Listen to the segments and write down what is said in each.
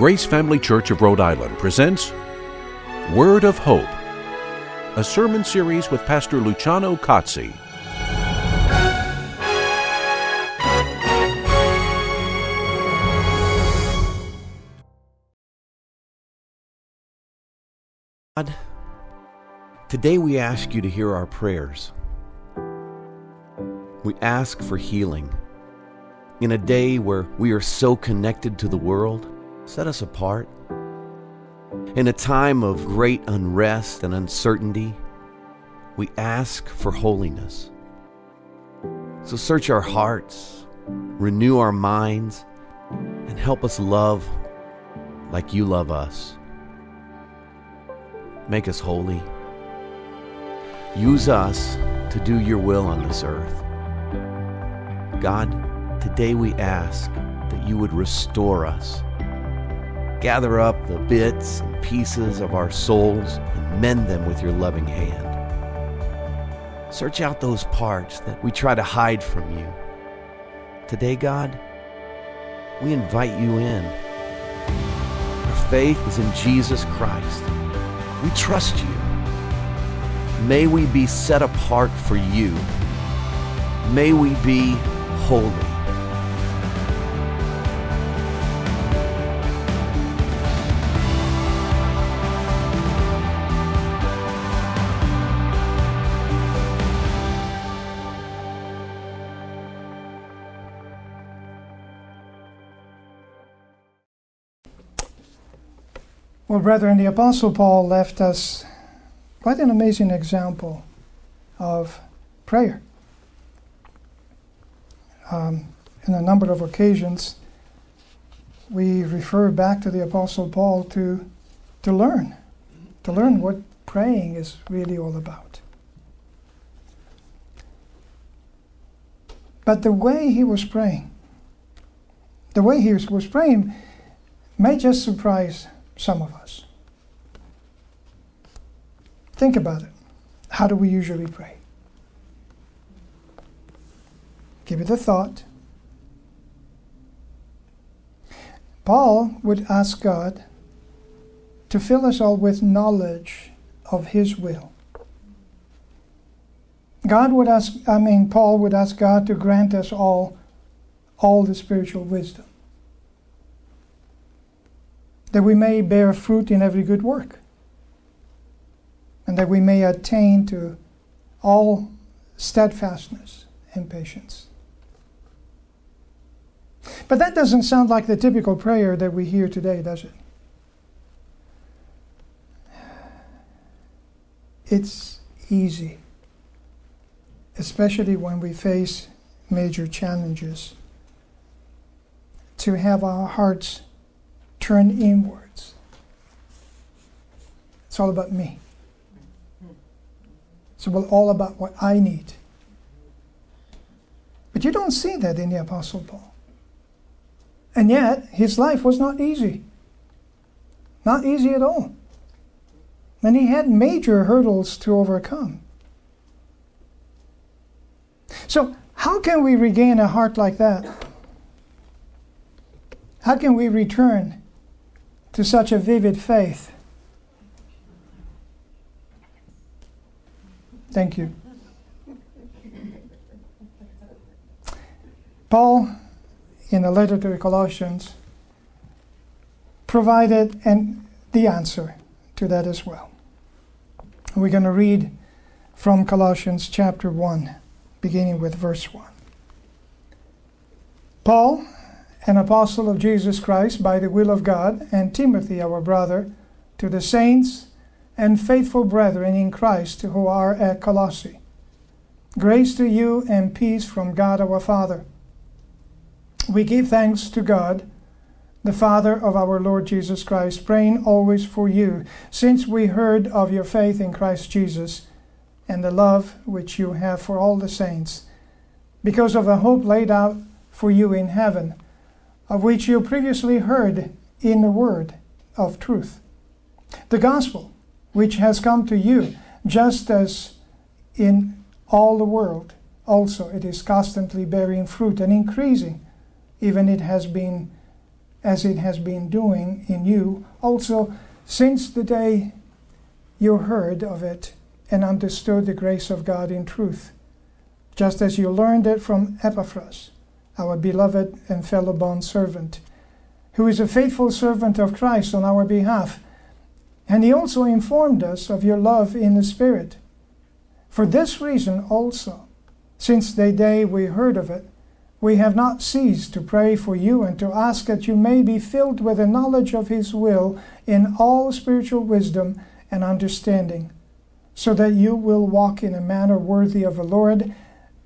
Grace Family Church of Rhode Island presents Word of Hope, a sermon series with Pastor Luciano Cozzi. God, today we ask you to hear our prayers. We ask for healing. In a day where we are so connected to the world, set us apart. In a time of great unrest and uncertainty, we ask for holiness. So search our hearts, renew our minds, and help us love like you love us. Make us holy. Use us to do your will on this earth. God, today we ask that you would restore us. Gather up the bits and pieces of our souls and mend them with your loving hand. Search out those parts that we try to hide from you. Today, God, we invite you in. Our faith is in Jesus Christ. We trust you. May we be set apart for you. May we be holy. Well, brethren, the Apostle Paul left us quite an amazing example of prayer. Um, in a number of occasions, we refer back to the Apostle Paul to, to learn, to learn what praying is really all about. But the way he was praying, the way he was praying may just surprise some of us. Think about it. How do we usually pray? Give it a thought. Paul would ask God to fill us all with knowledge of His will. God would ask, I mean, Paul would ask God to grant us all all the spiritual wisdom that we may bear fruit in every good work, and that we may attain to all steadfastness and patience. But that doesn't sound like the typical prayer that we hear today, does it? It's easy, especially when we face major challenges, to have our hearts turn inwards. It's all about me. It's all about what I need. But you don't see that in the Apostle Paul. And yet, his life was not easy. Not easy at all. And he had major hurdles to overcome. So, how can we regain a heart like that? How can we return to such a vivid faith. Thank you. Paul, in the letter to the Colossians, provided an, the answer to that as well. We're going to read from Colossians chapter 1, beginning with verse 1. Paul, an apostle of Jesus Christ by the will of God, and Timothy, our brother, to the saints and faithful brethren in Christ who are at Colossae. Grace to you and peace from God our Father. We give thanks to God, the Father of our Lord Jesus Christ, praying always for you, since we heard of your faith in Christ Jesus and the love which you have for all the saints, because of the hope laid out for you in heaven of which you previously heard in the word of truth. The gospel, which has come to you, just as in all the world, also it is constantly bearing fruit and increasing, even it has been as it has been doing in you also since the day you heard of it and understood the grace of God in truth, just as you learned it from Epaphras, our beloved and fellow bond servant, who is a faithful servant of Christ on our behalf. And he also informed us of your love in the Spirit. For this reason also, since the day we heard of it, we have not ceased to pray for you and to ask that you may be filled with the knowledge of His will in all spiritual wisdom and understanding, so that you will walk in a manner worthy of the Lord,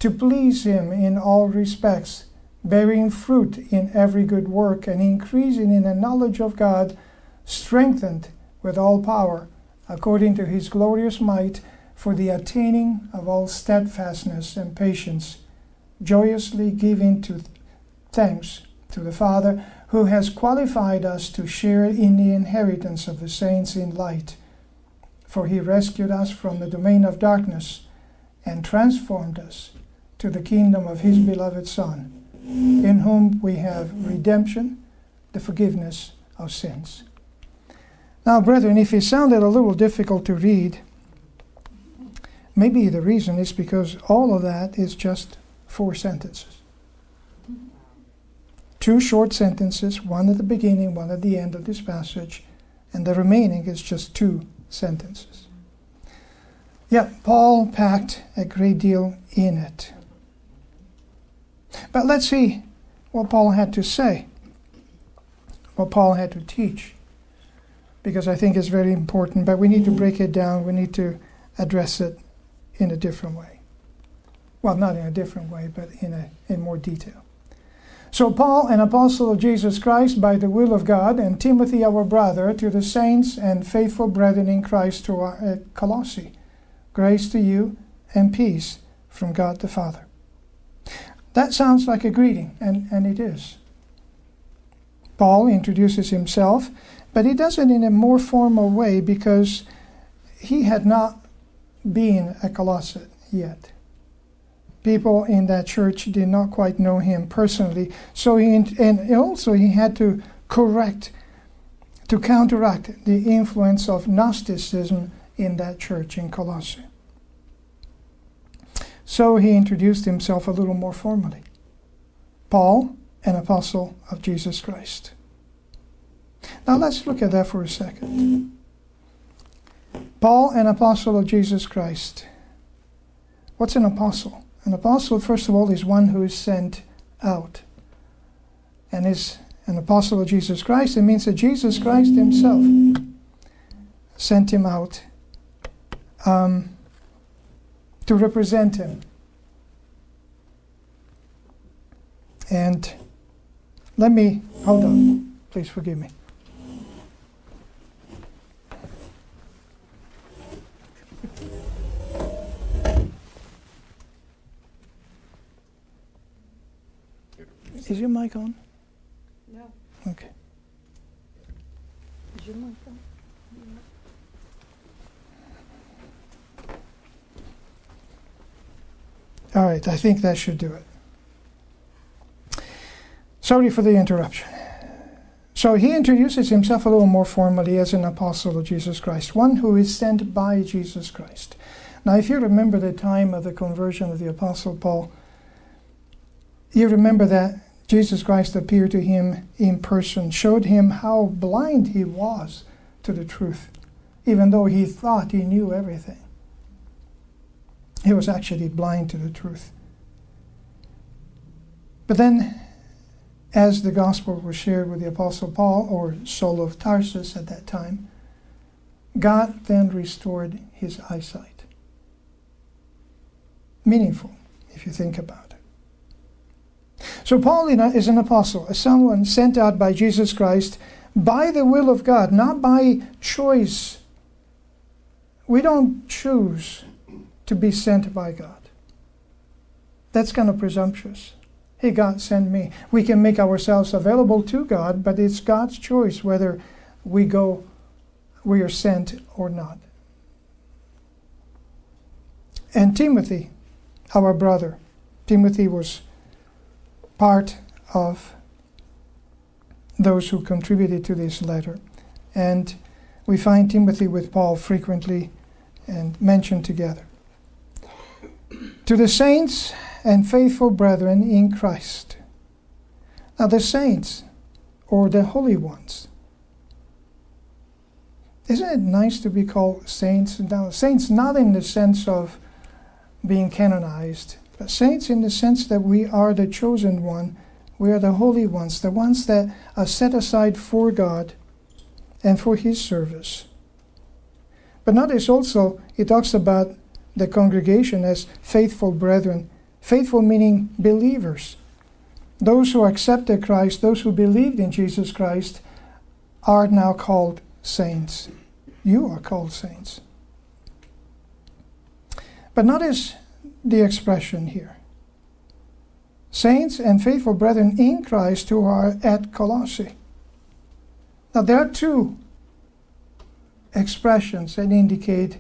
to please Him in all respects, bearing fruit in every good work and increasing in the knowledge of God, strengthened with all power, according to His glorious might, for the attaining of all steadfastness and patience joyously giving to thanks to the Father who has qualified us to share in the inheritance of the saints in light. For he rescued us from the domain of darkness and transformed us to the kingdom of his beloved Son, in whom we have redemption, the forgiveness of sins. Now, brethren, if it sounded a little difficult to read, maybe the reason is because all of that is just four sentences. Two short sentences, one at the beginning, one at the end of this passage, and the remaining is just two sentences. Yeah, Paul packed a great deal in it. But let's see what Paul had to say, what Paul had to teach, because I think it's very important, but we need to break it down, we need to address it in a different way. Well, not in a different way, but in, a, in more detail. So, Paul, an apostle of Jesus Christ by the will of God, and Timothy, our brother, to the saints and faithful brethren in Christ who are Colossae, grace to you and peace from God the Father. That sounds like a greeting, and, and it is. Paul introduces himself, but he does it in a more formal way because he had not been a Colossae yet people in that church did not quite know him personally. So he and also he had to correct, to counteract the influence of Gnosticism in that church in Colossae. So he introduced himself a little more formally. Paul, an apostle of Jesus Christ. Now let's look at that for a second. Paul, an apostle of Jesus Christ. What's an apostle? An apostle, first of all, is one who is sent out. And is an apostle of Jesus Christ. It means that Jesus Christ himself sent him out um, to represent him. And let me, hold on, please forgive me. Is your mic on? No. Okay. Is your mic on? All right, I think that should do it. Sorry for the interruption. So he introduces himself a little more formally as an apostle of Jesus Christ, one who is sent by Jesus Christ. Now, if you remember the time of the conversion of the apostle Paul, you remember that Jesus Christ appeared to him in person, showed him how blind he was to the truth, even though he thought he knew everything. He was actually blind to the truth. But then, as the gospel was shared with the Apostle Paul, or Saul of Tarsus at that time, God then restored his eyesight. Meaningful, if you think about it. So Paul is an apostle, someone sent out by Jesus Christ by the will of God, not by choice. We don't choose to be sent by God. That's kind of presumptuous. Hey, God, send me. We can make ourselves available to God, but it's God's choice whether we go, we are sent or not. And Timothy, our brother, Timothy was part of those who contributed to this letter. And we find Timothy with Paul frequently and mentioned together. To the saints and faithful brethren in Christ. Now, the saints, or the holy ones, isn't it nice to be called saints? Now, saints not in the sense of being canonized, but saints in the sense that we are the chosen one, we are the holy ones, the ones that are set aside for God and for His service. But notice also, it talks about the congregation as faithful brethren. Faithful meaning believers. Those who accepted Christ, those who believed in Jesus Christ, are now called saints. You are called saints. But notice the expression here saints and faithful brethren in Christ who are at Colossae. Now, there are two expressions that indicate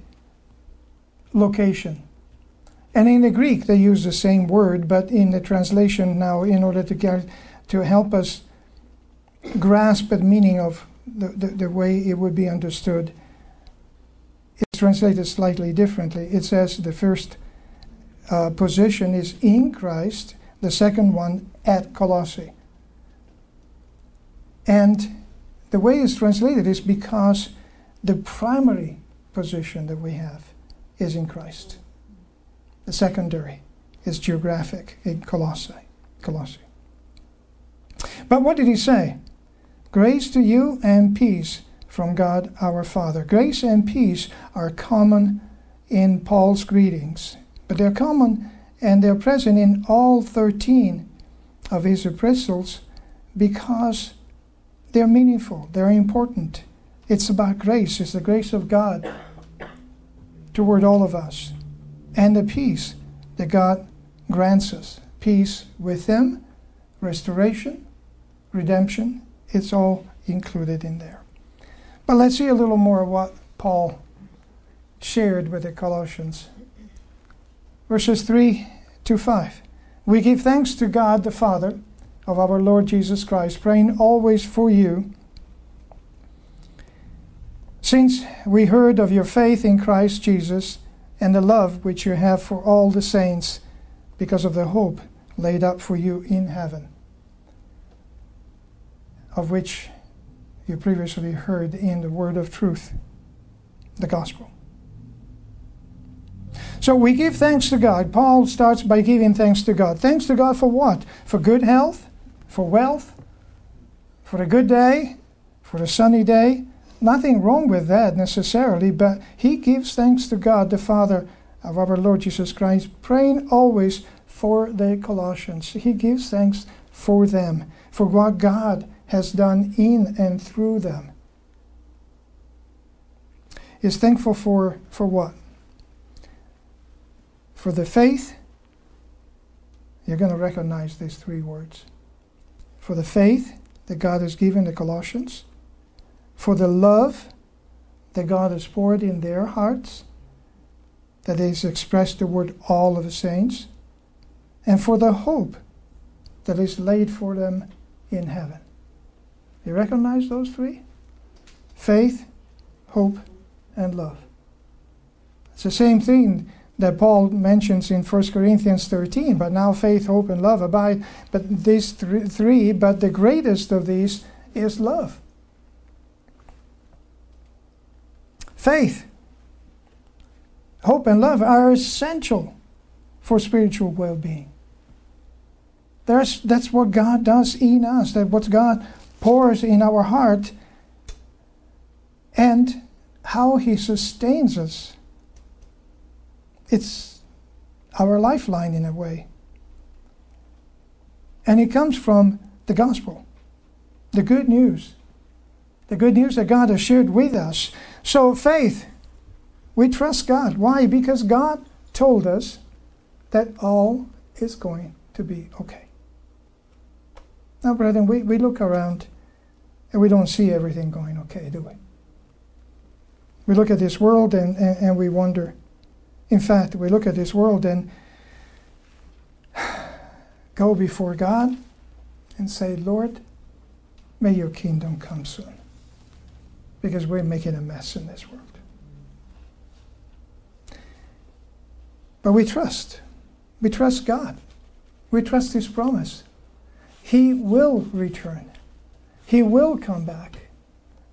location. And in the Greek, they use the same word, but in the translation now, in order to get to help us grasp the meaning of the, the, the way it would be understood, it's translated slightly differently. It says the first uh, position is in Christ, the second one at Colossae. And the way it's translated is because the primary position that we have is in Christ. The secondary is geographic in Colossae. Colossae. But what did he say? Grace to you and peace from God our Father. Grace and peace are common in Paul's greetings, but they're common and they're present in all 13 of his epistles because they're meaningful, they're important. It's about grace, it's the grace of God toward all of us, and the peace that God grants us. Peace with Him, restoration, redemption, it's all included in there. But let's see a little more of what Paul shared with the Colossians. Verses 3 to 5. We give thanks to God the Father of our Lord Jesus Christ, praying always for you. Since we heard of your faith in Christ Jesus and the love which you have for all the saints because of the hope laid up for you in heaven, of which you previously heard in the word of truth, the gospel. So we give thanks to God. Paul starts by giving thanks to God. Thanks to God for what? For good health, for wealth, for a good day, for a sunny day. Nothing wrong with that necessarily, but he gives thanks to God, the Father of our Lord Jesus Christ, praying always for the Colossians. He gives thanks for them, for what God has done in and through them. Is thankful for, for what? For the faith, you're going to recognize these three words. For the faith that God has given the Colossians, for the love that God has poured in their hearts, that is expressed toward all of the saints, and for the hope that is laid for them in heaven. You recognize those three? Faith, hope, and love. It's the same thing that Paul mentions in 1 Corinthians 13, but now faith, hope, and love abide. But these th- three, but the greatest of these is love. Faith, hope, and love are essential for spiritual well being. that's what God does in us, that what God pours in our heart and how He sustains us. It's our lifeline in a way. And it comes from the gospel, the good news, the good news that God has shared with us. So, faith, we trust God. Why? Because God told us that all is going to be okay. Now, brethren, we, we look around and we don't see everything going okay, do we? We look at this world and, and, and we wonder. In fact, we look at this world and go before God and say, Lord, May your kingdom come soon. Because we're making a mess in this world. But we trust. We trust God. We trust His promise. He will return. He will come back.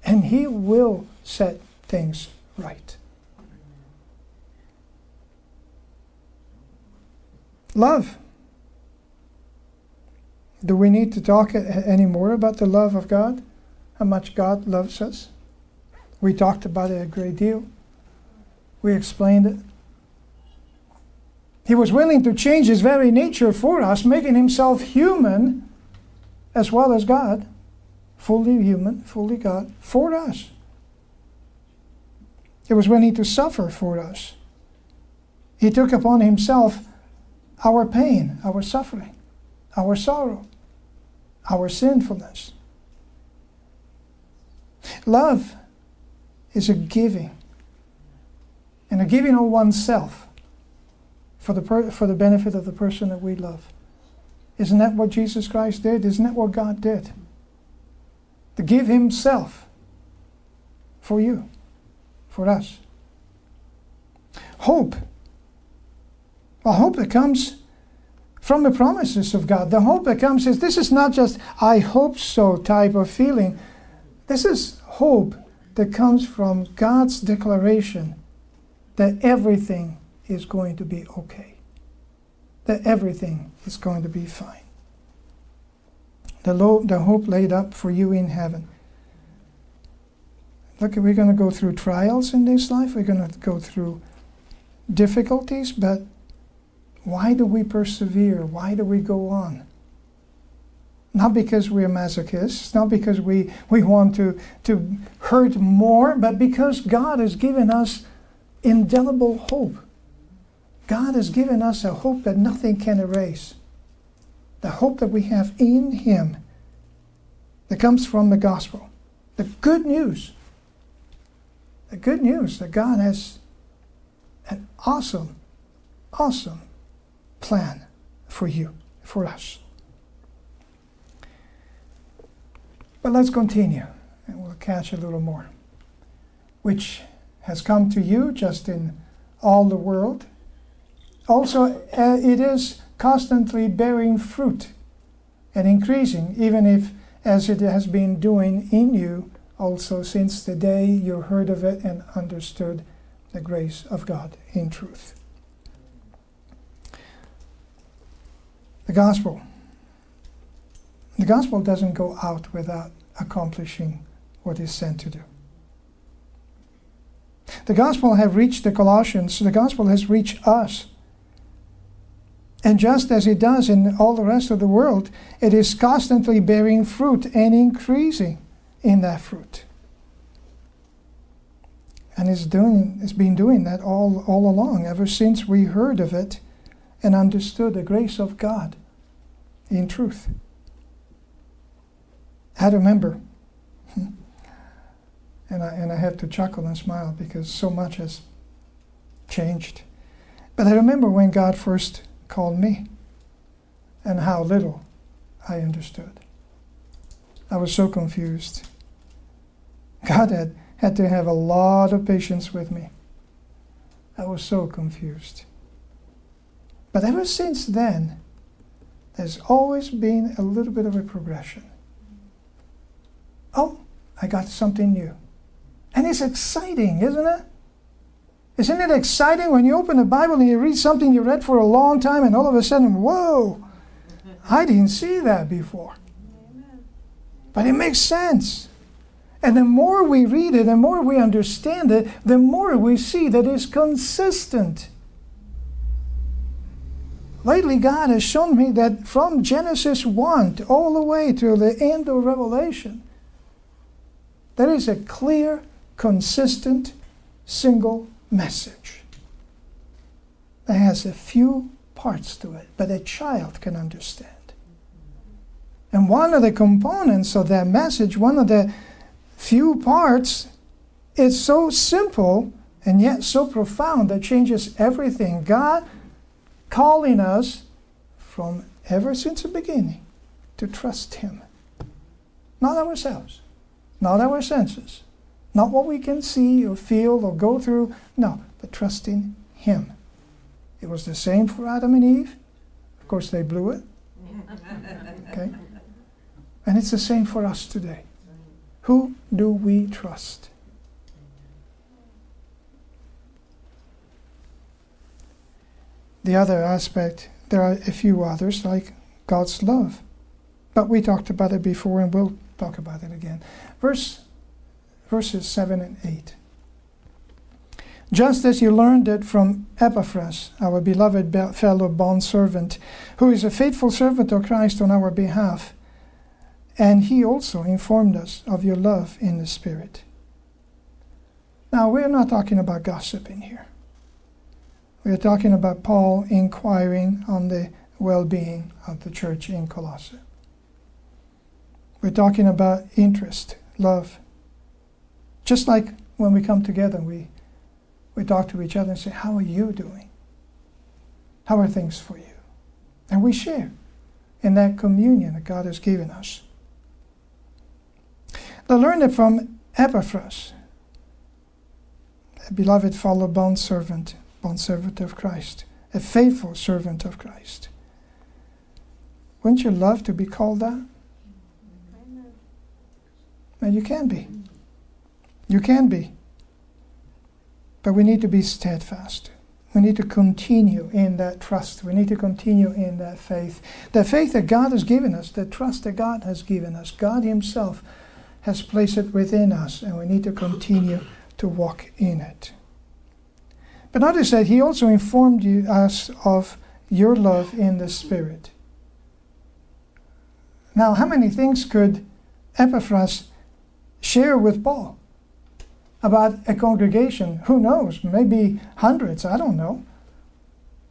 And He will set things right. Love. Do we need to talk any more about the love of God? How much God loves us? We talked about it a great deal. We explained it. He was willing to change his very nature for us, making himself human as well as God, fully human, fully God, for us. He was willing to suffer for us. He took upon himself our pain, our suffering, our sorrow, our sinfulness. Love is a giving, and a giving of oneself for the, per- for the benefit of the person that we love. Isn't that what Jesus Christ did? Isn't that what God did? To give Himself for you, for us. Hope. A hope that comes from the promises of God. The hope that comes is this is not just I hope so type of feeling. This is hope that comes from God's declaration that everything is going to be okay, that everything is going to be fine. The, lo- the hope laid up for you in heaven. Look, we're going to go through trials in this life, we're going to go through difficulties, but why do we persevere? Why do we go on? Not because we're masochists, not because we, we want to, to hurt more, but because God has given us indelible hope. God has given us a hope that nothing can erase. The hope that we have in Him that comes from the gospel. The good news. The good news that God has an awesome, awesome plan for you, for us. But let's continue and we'll catch a little more. Which has come to you just in all the world. Also, uh, it is constantly bearing fruit and increasing, even if as it has been doing in you also since the day you heard of it and understood the grace of God in truth. The gospel. The gospel doesn't go out without accomplishing what is sent to do. The gospel have reached the Colossians, the gospel has reached us. And just as it does in all the rest of the world, it is constantly bearing fruit and increasing in that fruit. And it's doing it's been doing that all, all along, ever since we heard of it and understood the grace of God in truth. I remember, and I, and I have to chuckle and smile because so much has changed. But I remember when God first called me and how little I understood. I was so confused. God had, had to have a lot of patience with me. I was so confused. But ever since then, there's always been a little bit of a progression. Oh, I got something new. And it's exciting, isn't it? Isn't it exciting when you open the Bible and you read something you read for a long time and all of a sudden, whoa, I didn't see that before. But it makes sense. And the more we read it, the more we understand it, the more we see that it's consistent. Lately, God has shown me that from Genesis 1 all the way to the end of Revelation, there is a clear, consistent, single message that has a few parts to it, but a child can understand. And one of the components of that message, one of the few parts, is so simple and yet so profound that changes everything. God calling us from ever since the beginning to trust Him. not ourselves, not our senses, not what we can see or feel or go through. No, but trusting Him. It was the same for Adam and Eve. Of course, they blew it. Okay? And it's the same for us today. Who do we trust? The other aspect, there are a few others, like God's love. But we talked about it before and we'll talk about it again. Verse, verses 7 and 8. Just as you learned it from Epaphras, our beloved fellow bondservant, who is a faithful servant of Christ on our behalf, and he also informed us of your love in the Spirit. Now, we're not talking about gossiping here. We're talking about Paul inquiring on the well being of the church in Colossae. We're talking about interest, love. Just like when we come together, and we, we talk to each other and say, How are you doing? How are things for you? And we share in that communion that God has given us. I learned it from Epaphras, a beloved fellow bond servant bondservant of Christ, a faithful servant of Christ. Wouldn't you love to be called that? And you can be. You can be. But we need to be steadfast. We need to continue in that trust. We need to continue in that faith. The faith that God has given us, the trust that God has given us. God Himself has placed it within us, and we need to continue to walk in it. But notice that he also informed you, us of your love in the Spirit. Now, how many things could Epaphras share with Paul about a congregation? Who knows? Maybe hundreds, I don't know.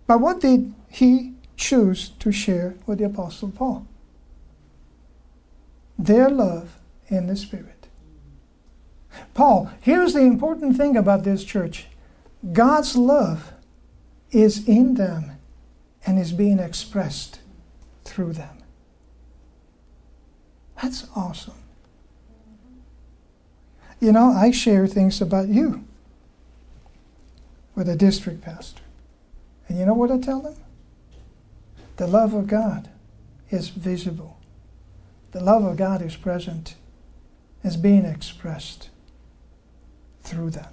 But what did he choose to share with the Apostle Paul? Their love in the Spirit. Paul, here's the important thing about this church God's love is in them and is being expressed through them. That's awesome. You know, I share things about you with a district pastor. And you know what I tell them? The love of God is visible. The love of God is present, is being expressed through them.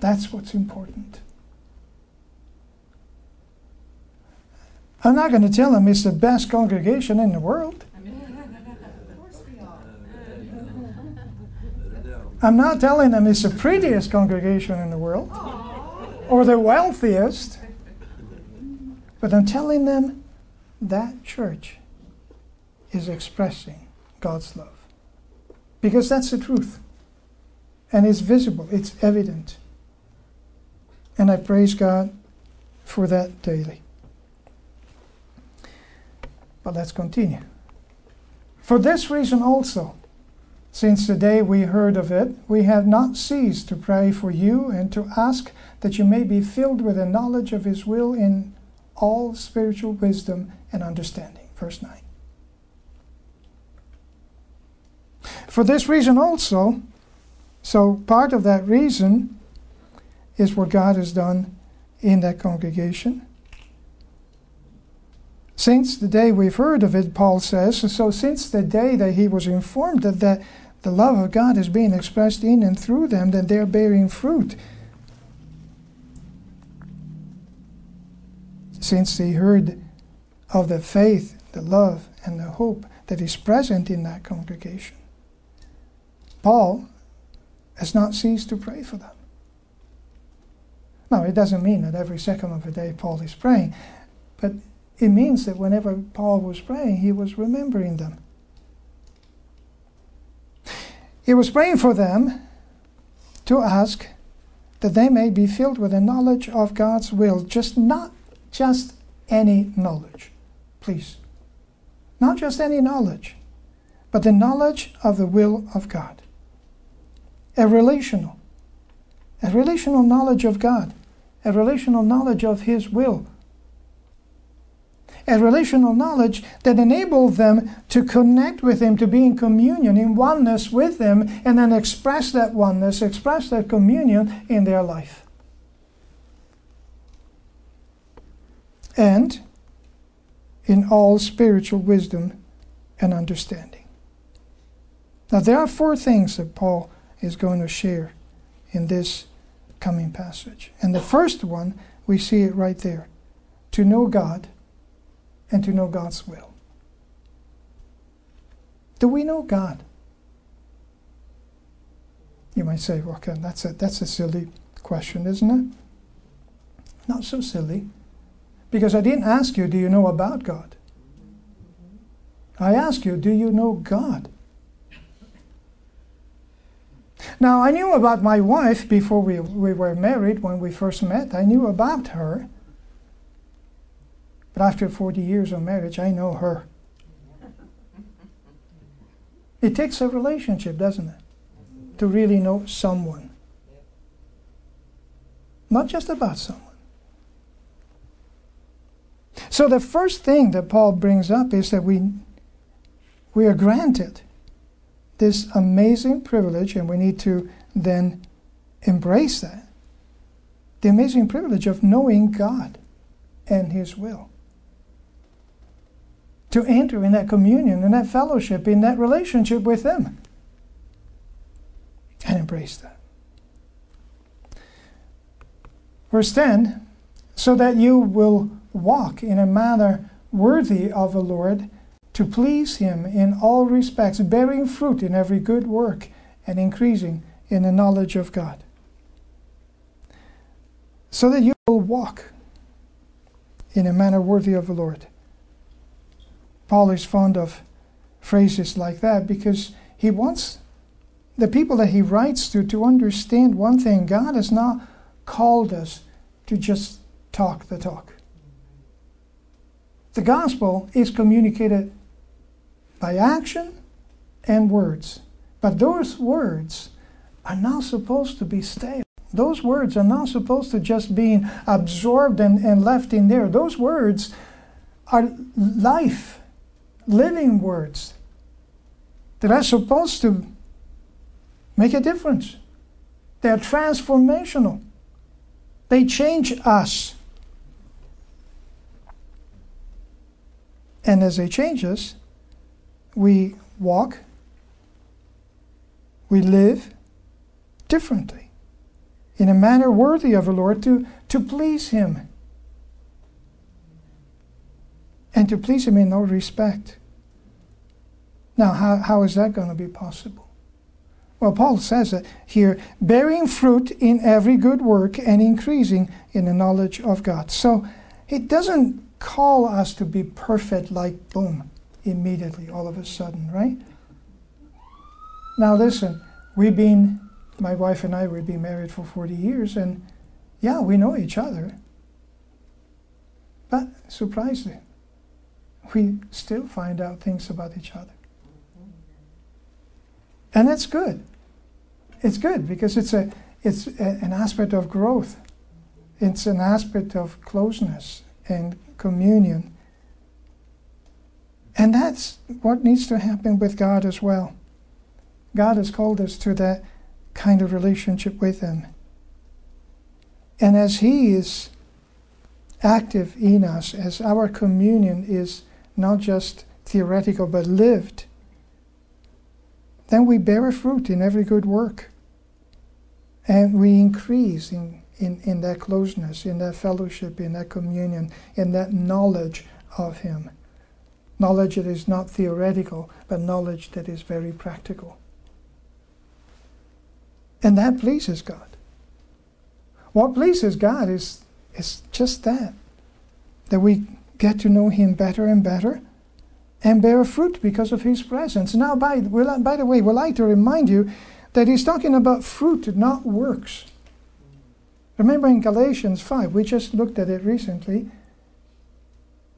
That's what's important. I'm not going to tell them it's the best congregation in the world. I'm not telling them it's the prettiest congregation in the world or the wealthiest. But I'm telling them that church is expressing God's love. Because that's the truth. And it's visible, it's evident. And I praise God for that daily. But let's continue. For this reason also, since the day we heard of it, we have not ceased to pray for you and to ask that you may be filled with the knowledge of His will in all spiritual wisdom and understanding. Verse 9. For this reason also, so part of that reason is what God has done in that congregation. Since the day we've heard of it, Paul says, so since the day that he was informed that the, the love of God is being expressed in and through them, that they're bearing fruit. Since they heard of the faith, the love, and the hope that is present in that congregation, Paul has not ceased to pray for them. Now, it doesn't mean that every second of the day Paul is praying, but it means that whenever Paul was praying, he was remembering them. He was praying for them to ask that they may be filled with a knowledge of God's will, just not just any knowledge, please. Not just any knowledge, but the knowledge of the will of God. A relational, a relational knowledge of God a relational knowledge of His will. A relational knowledge that enabled them to connect with Him, to be in communion, in oneness with Him, and then express that oneness, express that communion in their life. And in all spiritual wisdom and understanding. Now, there are four things that Paul is going to share in this coming passage. And the first one, we see it right there to know God and to know God's will. Do we know God? You might say, well, okay, that's a, that's a silly question, isn't it? Not so silly. Because I didn't ask you, do you know about God? I ask you, do you know God? Now, I knew about my wife before we, we were married, when we first met. I knew about her. But after 40 years of marriage, I know her. It takes a relationship, doesn't it? To really know someone. Not just about someone. So the first thing that Paul brings up is that we, we are granted this amazing privilege, and we need to then embrace that. The amazing privilege of knowing God and His will. To enter in that communion, in that fellowship, in that relationship with Him. And embrace that. Verse 10 so that you will walk in a manner worthy of the Lord to please Him in all respects, bearing fruit in every good work and increasing in the knowledge of God. So that you will walk in a manner worthy of the Lord. Paul is fond of phrases like that because he wants the people that he writes to to understand one thing God has not called us to just talk the talk. The gospel is communicated by action and words. But those words are not supposed to be stale. Those words are not supposed to just be absorbed and, and left in there. Those words are life, living words that are supposed to make a difference. They are transformational. They change us. And as they change us, we walk, we live differently in a manner worthy of the Lord to, to please Him. And to please Him in all respect. Now, how, how is that going to be possible? Well, Paul says it here bearing fruit in every good work and increasing in the knowledge of God. So it doesn't call us to be perfect like boom immediately, all of a sudden, right? Now, listen, we've been, my wife and I, we've been married for 40 years, and yeah, we know each other. But surprisingly, we still find out things about each other. And that's good. It's good because it's, a, it's a, an aspect of growth, it's an aspect of closeness and communion and that's what needs to happen with God as well. God has called us to that kind of relationship with Him. And as He is active in us, as our communion is not just theoretical but lived, then we bear fruit in every good work. And we increase in, in, in that closeness, in that fellowship, in that communion, in that knowledge of Him. Knowledge that is not theoretical, but knowledge that is very practical. And that pleases God. What pleases God is, is just that that we get to know Him better and better and bear fruit because of His presence. Now, by, by the way, we'd like to remind you that He's talking about fruit, not works. Remember in Galatians 5, we just looked at it recently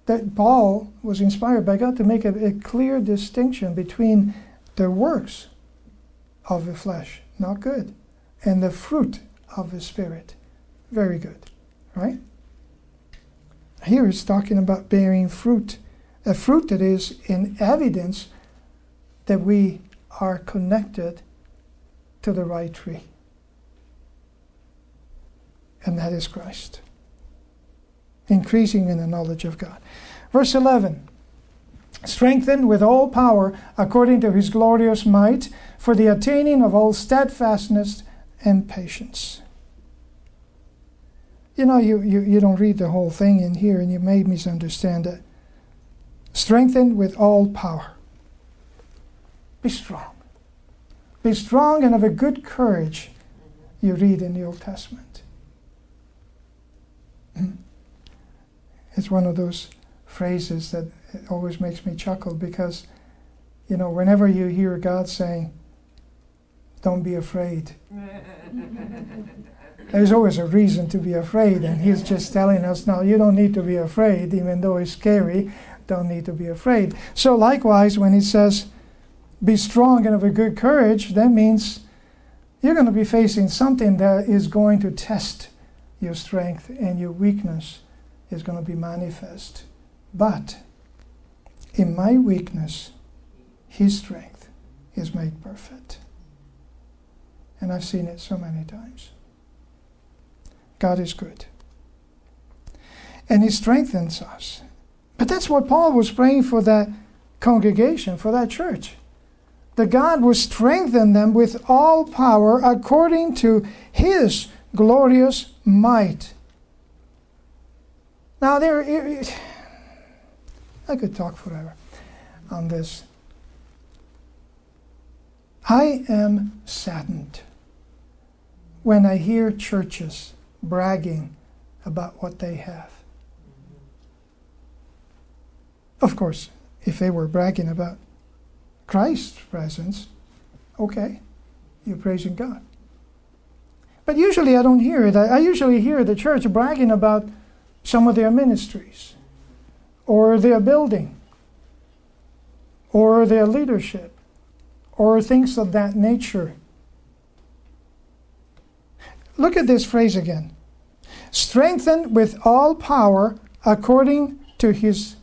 that Paul was inspired by God to make a, a clear distinction between the works of the flesh, not good, and the fruit of the Spirit, very good. Right? Here he's talking about bearing fruit, a fruit that is in evidence that we are connected to the right tree. And that is Christ. Increasing in the knowledge of God. Verse 11 Strengthened with all power according to his glorious might for the attaining of all steadfastness and patience. You know, you, you, you don't read the whole thing in here, and you may misunderstand it. Strengthened with all power. Be strong. Be strong and of a good courage, you read in the Old Testament. Hmm. It's one of those phrases that always makes me chuckle because, you know, whenever you hear God saying, don't be afraid, there's always a reason to be afraid, and He's just telling us, now you don't need to be afraid, even though it's scary, don't need to be afraid. So, likewise, when He says, be strong and of a good courage, that means you're going to be facing something that is going to test your strength and your weakness is going to be manifest. But in my weakness, His strength is made perfect. And I've seen it so many times. God is good. And He strengthens us. But that's what Paul was praying for that congregation, for that church. That God would strengthen them with all power according to His glorious might. Now, there, I could talk forever on this. I am saddened when I hear churches bragging about what they have. Of course, if they were bragging about Christ's presence, okay, you're praising God. But usually I don't hear it. I, usually hear the church bragging about some of their ministries or their building or their leadership or things of that nature. Look at this phrase again strengthened with all power according to his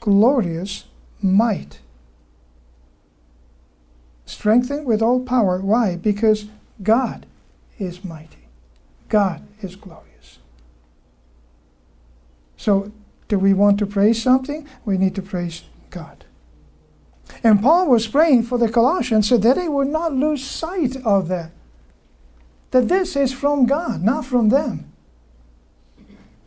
glorious might. Strengthened with all power. Why? Because God is mighty, God is glorious. So, do we want to praise something? We need to praise God. And Paul was praying for the Colossians so that they would not lose sight of that. That this is from God, not from them.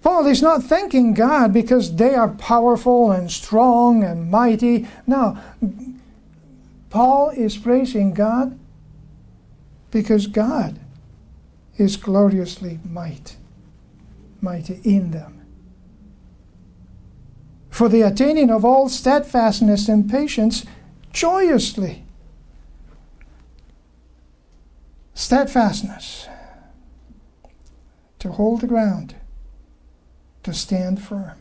Paul is not thanking God because they are powerful and strong and mighty. No. Paul is praising God because God is gloriously might, mighty in them for the attaining of all steadfastness and patience joyously. Steadfastness, to hold the ground, to stand firm,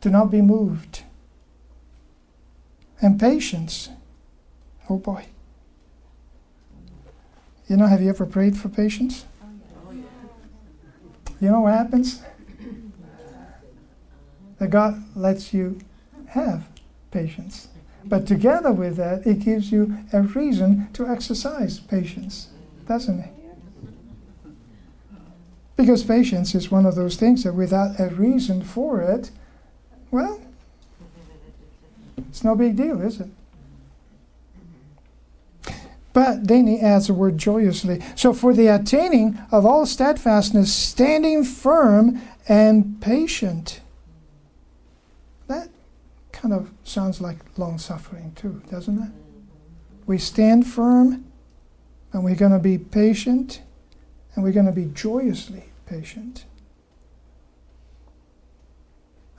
to not be moved. And patience, oh boy. You know, have you ever prayed for patience? You know what happens? that God lets you have patience. But together with that, it gives you a reason to exercise patience, doesn't it? Because patience is one of those things that without a reason for it, well, it's no big deal, is it? But then he adds the word joyously. So for the attaining of all steadfastness, standing firm and patient. That kind of sounds like long suffering, too, doesn't it? We stand firm and we're going to be patient and we're going to be joyously patient.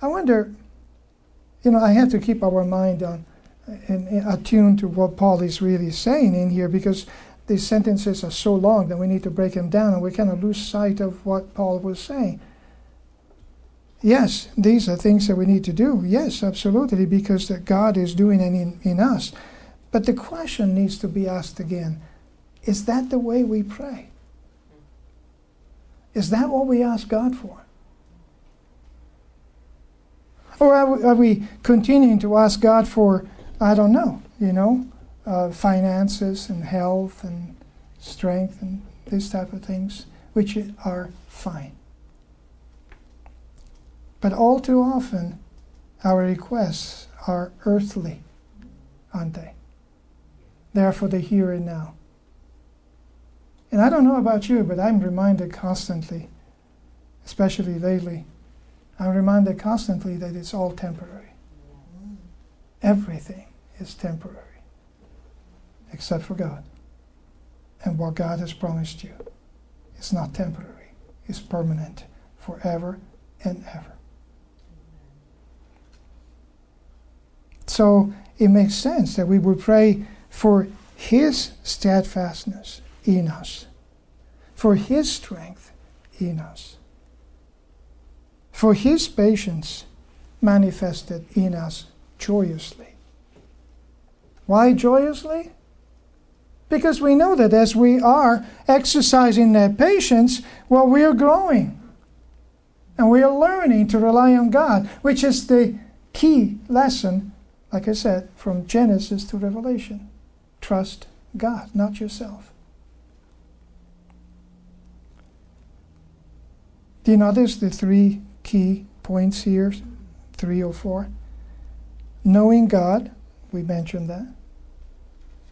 I wonder, you know, I have to keep our mind on uh, and, and attuned to what Paul is really saying in here because these sentences are so long that we need to break them down and we kind of lose sight of what Paul was saying. Yes, these are things that we need to do. Yes, absolutely, because that God is doing it in, in us. But the question needs to be asked again is that the way we pray? Is that what we ask God for? Or are we, are we continuing to ask God for, I don't know, you know, uh, finances and health and strength and these type of things, which are fine. But all too often, our requests are earthly, aren't they? They are for the here and now. And I don't know about you, but I'm reminded constantly, especially lately, I'm reminded constantly that it's all temporary. Everything is temporary, except for God. And what God has promised you is not temporary, it's permanent, forever and ever. So it makes sense that we would pray for His steadfastness in us, for His strength in us, for His patience manifested in us joyously. Why joyously? Because we know that as we are exercising that patience, well, we are growing. And we are learning to rely on God, which is the key lesson, like I said, from Genesis to Revelation. Trust God, not yourself. Do you notice the three key points here? Three or four? Knowing God, we mentioned that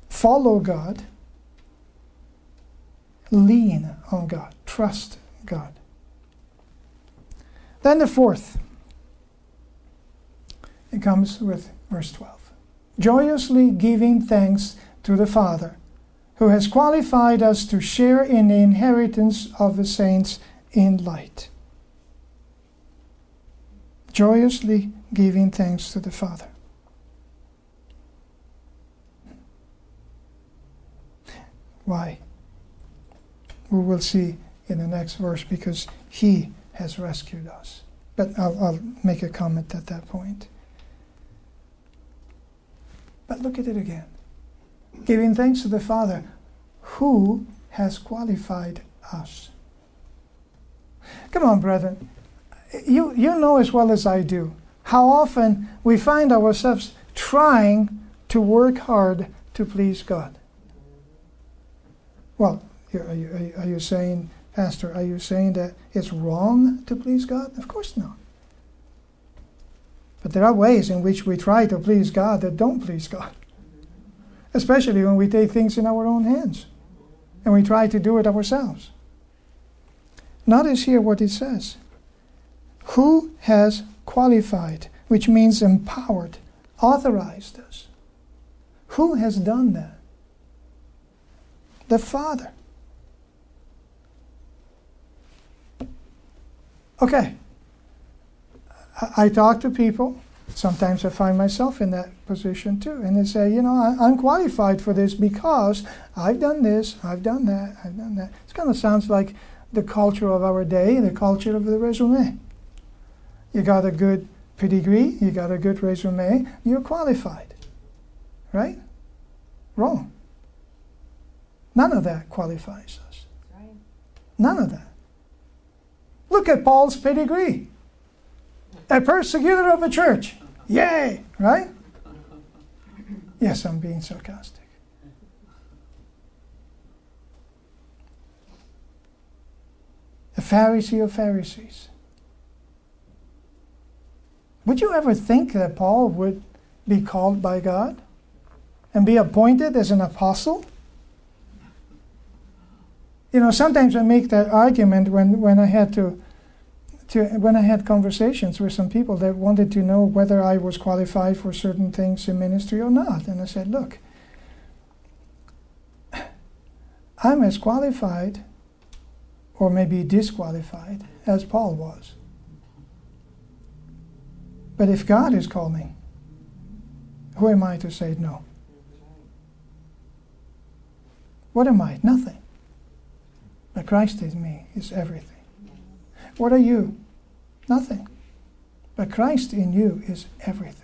follow God, lean on God, trust God. Then the fourth, it comes with verse 12. Joyously giving thanks to the Father, who has qualified us to share in the inheritance of the saints in light. Joyously giving thanks to the Father. Why? We will see in the next verse because He has rescued us. But I'll, I'll make a comment at that point. But look at it again. Giving thanks to the Father who has qualified us. Come on, brethren. You, you know as well as I do how often we find ourselves trying to work hard to please God. Well, are you, are you saying, Pastor, are you saying that it's wrong to please God? Of course not. But there are ways in which we try to please God that don't please God. Especially when we take things in our own hands and we try to do it ourselves. Notice here what it says Who has qualified, which means empowered, authorized us? Who has done that? the Father. Okay. I, talk to people. Sometimes I find myself in that position too. And they say, you know, I, I'm qualified for this because I've done this, I've done that, I've done that. It kind of sounds like the culture of our day, the culture of the resume. You got a good pedigree, you got a good resume, you're qualified. Right? Wrong. None of that qualifies us. None of that. Look at Paul's pedigree. A persecutor of a church. Yay! Right? Yes, I'm being sarcastic. A Pharisee of Pharisees. Would you ever think that Paul would be called by God and be appointed as an apostle? you know, sometimes I make that argument when, when I had to, to when I had conversations with some people that wanted to know whether I was qualified for certain things in ministry or not. And I said, look, I'm as qualified or may be disqualified as Paul was. But if God is calling, who am I to say no? What am I? Nothing. But Christ in me is everything. What are you? Nothing. But Christ in you is everything.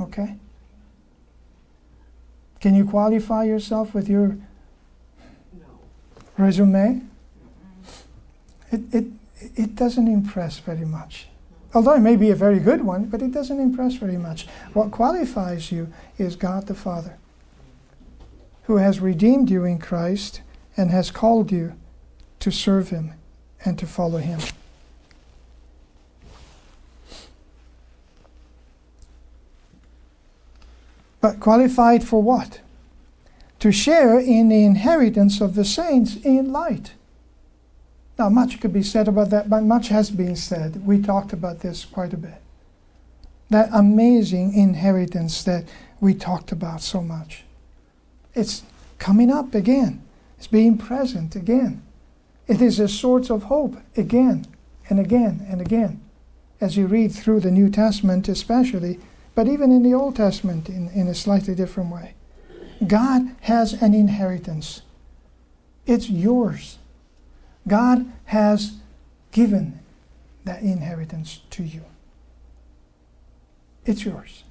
Okay? Can you qualify yourself with your resume? It, it, it doesn't impress very much Although it may be a very good one, but it doesn't impress very much. What qualifies you is God the Father, who has redeemed you in Christ and has called you to serve Him and to follow Him. But qualified for what? To share in the inheritance of the saints in light. Now, much could be said about that, but much has been said. We talked about this quite a bit. That amazing inheritance that we talked about so much. It's coming up again, it's being present again. It is a source of hope again and again and again. As you read through the New Testament, especially, but even in the Old Testament in, in a slightly different way. God has an inheritance, it's yours. God has given that inheritance to you. It's yours.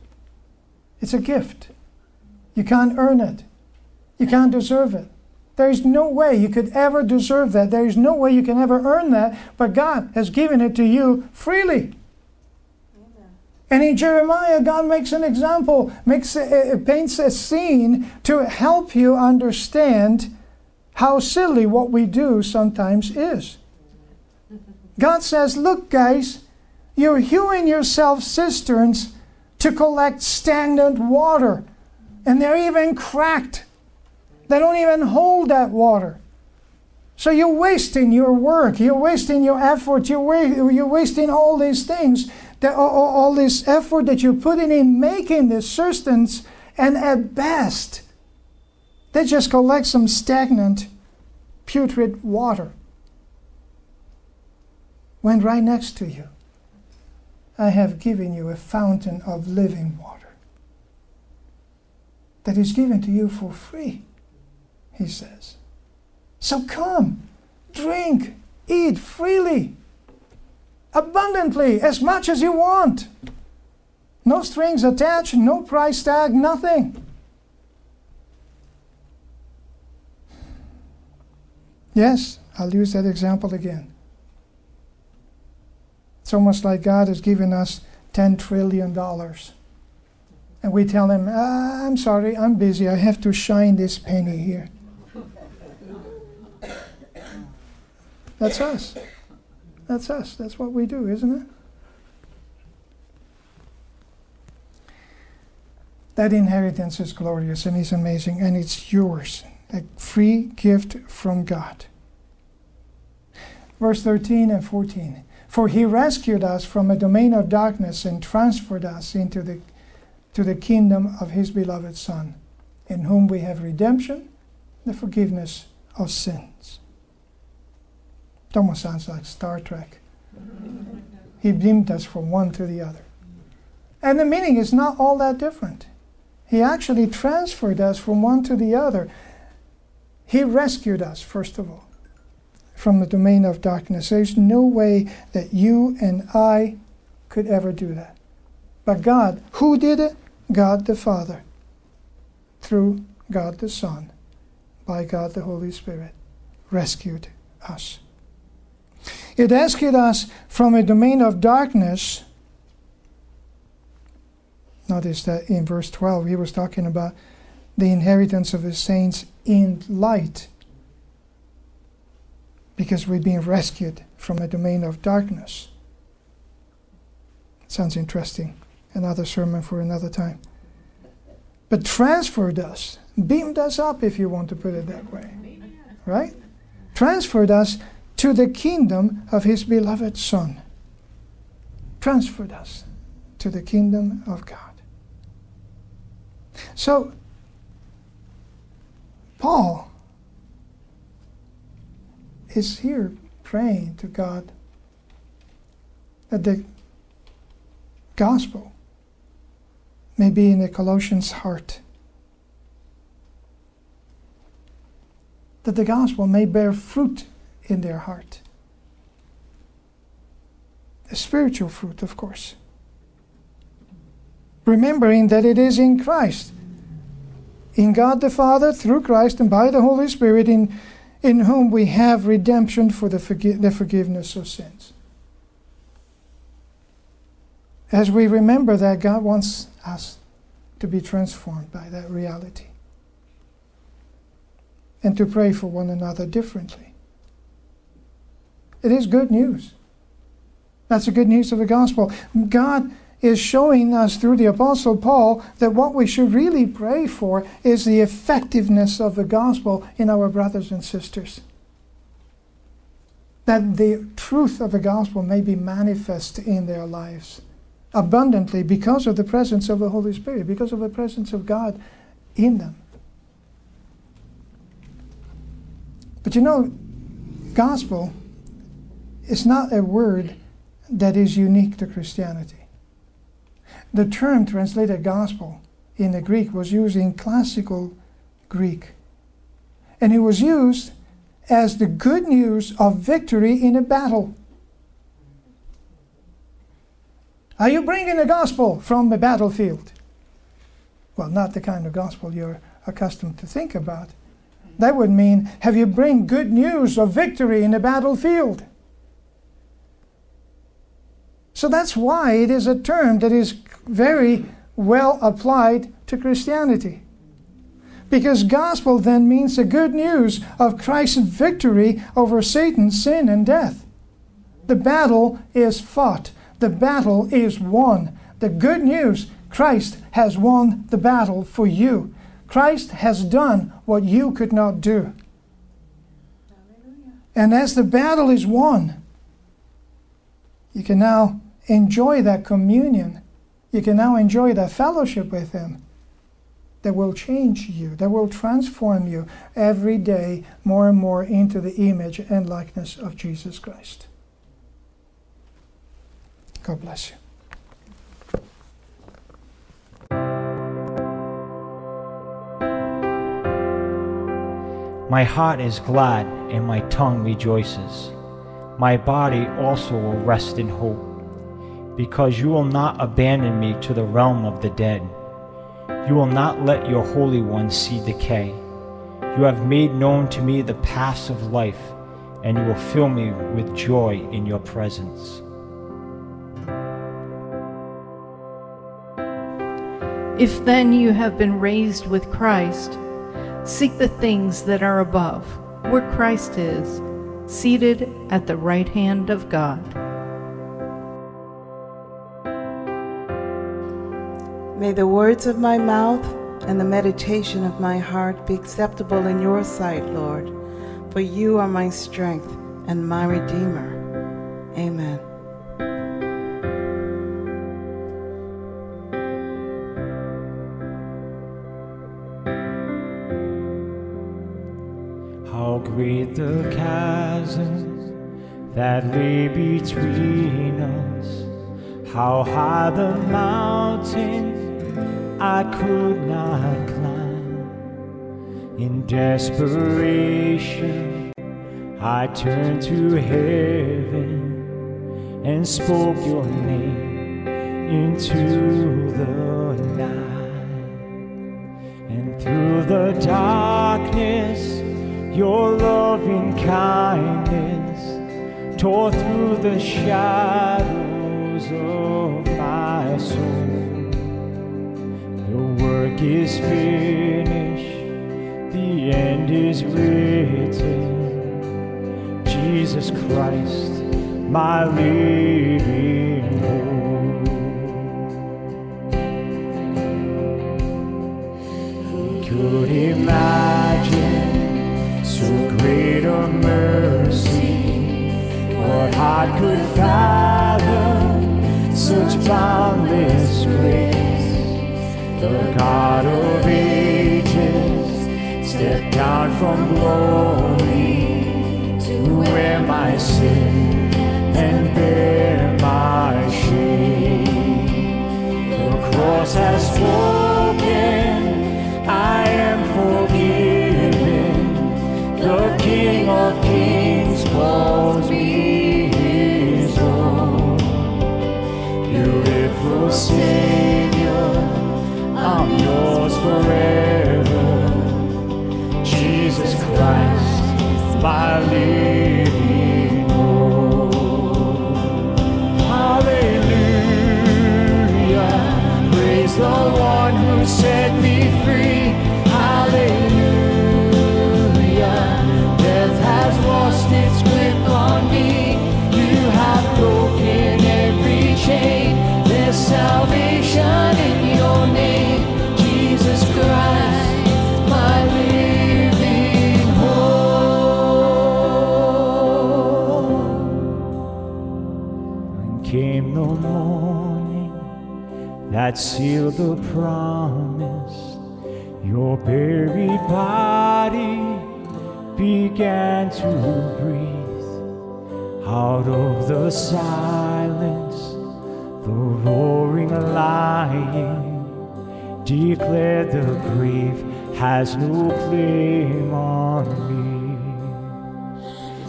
It's a gift. You can't earn it. You can't deserve it. There is no way you could ever deserve that. There is no way you can ever earn that, but God has given it to you freely. And in Jeremiah, God makes an example, makes a, paints a scene to help you understand how silly what we do sometimes is. God says, Look, guys, you're hewing yourself cisterns to collect stagnant water, and they're even cracked. They don't even hold that water. So you're wasting your work, you're wasting your effort, you're, wa- you're wasting all these things that all, all this effort that you're putting in making this substance, and at best, they just collect some stagnant, putrid water. When right next to you, I have given you a fountain of living water that is given to you for free, he says. So come, drink, eat freely abundantly, as much as you want. No strings attached, no price tag, nothing. Yes, I'll use that example again. It's almost like God has given us $10 trillion. And we tell him, ah, I'm sorry, I'm busy. I have to shine this penny here. That's us. That's us. That's what we do, isn't it? That inheritance is glorious and is amazing, and it's yours. A free gift from God. Verse 13 and 14. For he rescued us from a domain of darkness and transferred us into the, to the kingdom of his beloved Son, in whom we have redemption, the forgiveness of sins. It almost sounds like Star Trek. He beamed us from one to the other. And the meaning is not all that different. He actually transferred us from one to the other. He rescued us, first of all, from the domain of darkness. There's no way that you and I could ever do that. But God, who did it? God the Father, through God the Son, by God the Holy Spirit, rescued us. It rescued us from a domain of darkness. Notice that in verse 12, he was talking about the inheritance of the saints in light. Because we've been rescued from a domain of darkness. Sounds interesting. Another sermon for another time. But transferred us, beamed us up, if you want to put it that way. Right? Transferred us to the kingdom of his beloved Son. Transferred us to the kingdom of God. So, Paul is here praying to God that the gospel may be in the Colossians' heart. That the gospel may bear fruit in their heart. A spiritual fruit, of course. Remembering that it is in Christ, in God the Father, through Christ, and by the Holy Spirit, in, in whom we have redemption for the, forgi- the forgiveness of sins. as we remember that God wants us to be transformed by that reality and to pray for one another differently. It is good news. That's the good news of the gospel. God is showing us through the Apostle Paul that what we should really pray for is the effectiveness of the gospel in our brothers and sisters. That the truth of the gospel may be manifest in their lives abundantly because of the presence of the Holy Spirit, because of the presence of God in them. But you know, gospel is not a word that is unique to Christianity. The term translated gospel in the Greek was used in classical Greek. And it was used as the good news of victory in a battle. Are you bringing the gospel from the battlefield? Well, not the kind of gospel you're accustomed to think about. That would mean, have you bring good news of victory in the battlefield? So that's why it is a term that is very well applied to Christianity. Because gospel then means the good news of Christ's victory over Satan, sin, and death. The battle is fought, the battle is won. The good news Christ has won the battle for you. Christ has done what you could not do. And as the battle is won, you can now enjoy that communion. You can now enjoy that fellowship with Him that will change you, that will transform you every day more and more into the image and likeness of Jesus Christ. God bless you. My heart is glad and my tongue rejoices. My body also will rest in hope because you will not abandon me to the realm of the dead. You will not let your Holy One see decay. You have made known to me the paths of life, and you will fill me with joy in your presence. If then you have been raised with Christ, seek the things that are above, where Christ is, seated at the right hand of God. May the words of my mouth and the meditation of my heart be acceptable in your sight, Lord, for you are my strength and my Redeemer. Amen. How great the chasm that lay between us, how high the mountain I could not climb. In desperation, I turned to heaven and spoke your name into the night. And through the darkness, your loving kindness tore through the shadows of my soul work is finished, the end is written. Jesus Christ, my living hope. Could imagine so great a mercy? What heart could fathom such boundless grace? The God of ages, stepped down from glory to wear my sin and bear my shame. The cross has spoken, forever. Jesus Christ, my living hope. Hallelujah. Praise the one who set me free. That sealed the promise. Your buried body began to breathe out of the silence. The roaring lion declared the grave has no claim on me.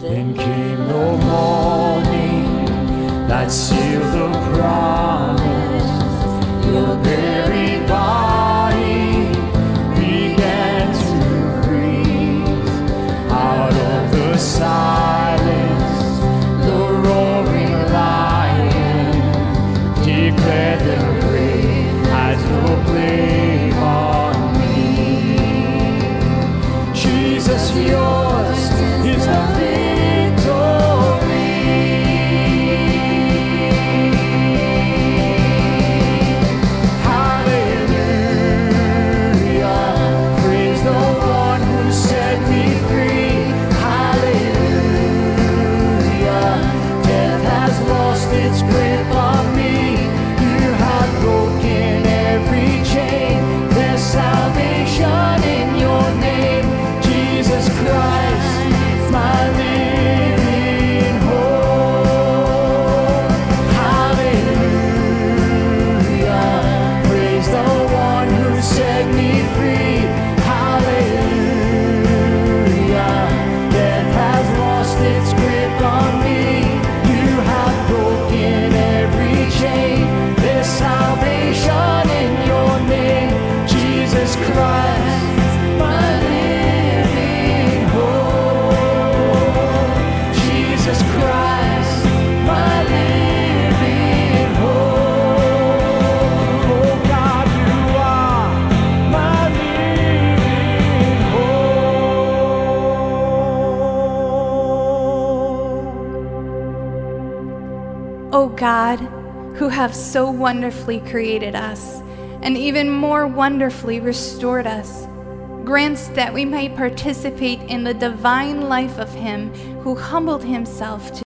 Then came the morning that sealed the promise. Your buried wonderfully created us, and even more wonderfully restored us, grants that we may participate in the divine life of Him who humbled Himself to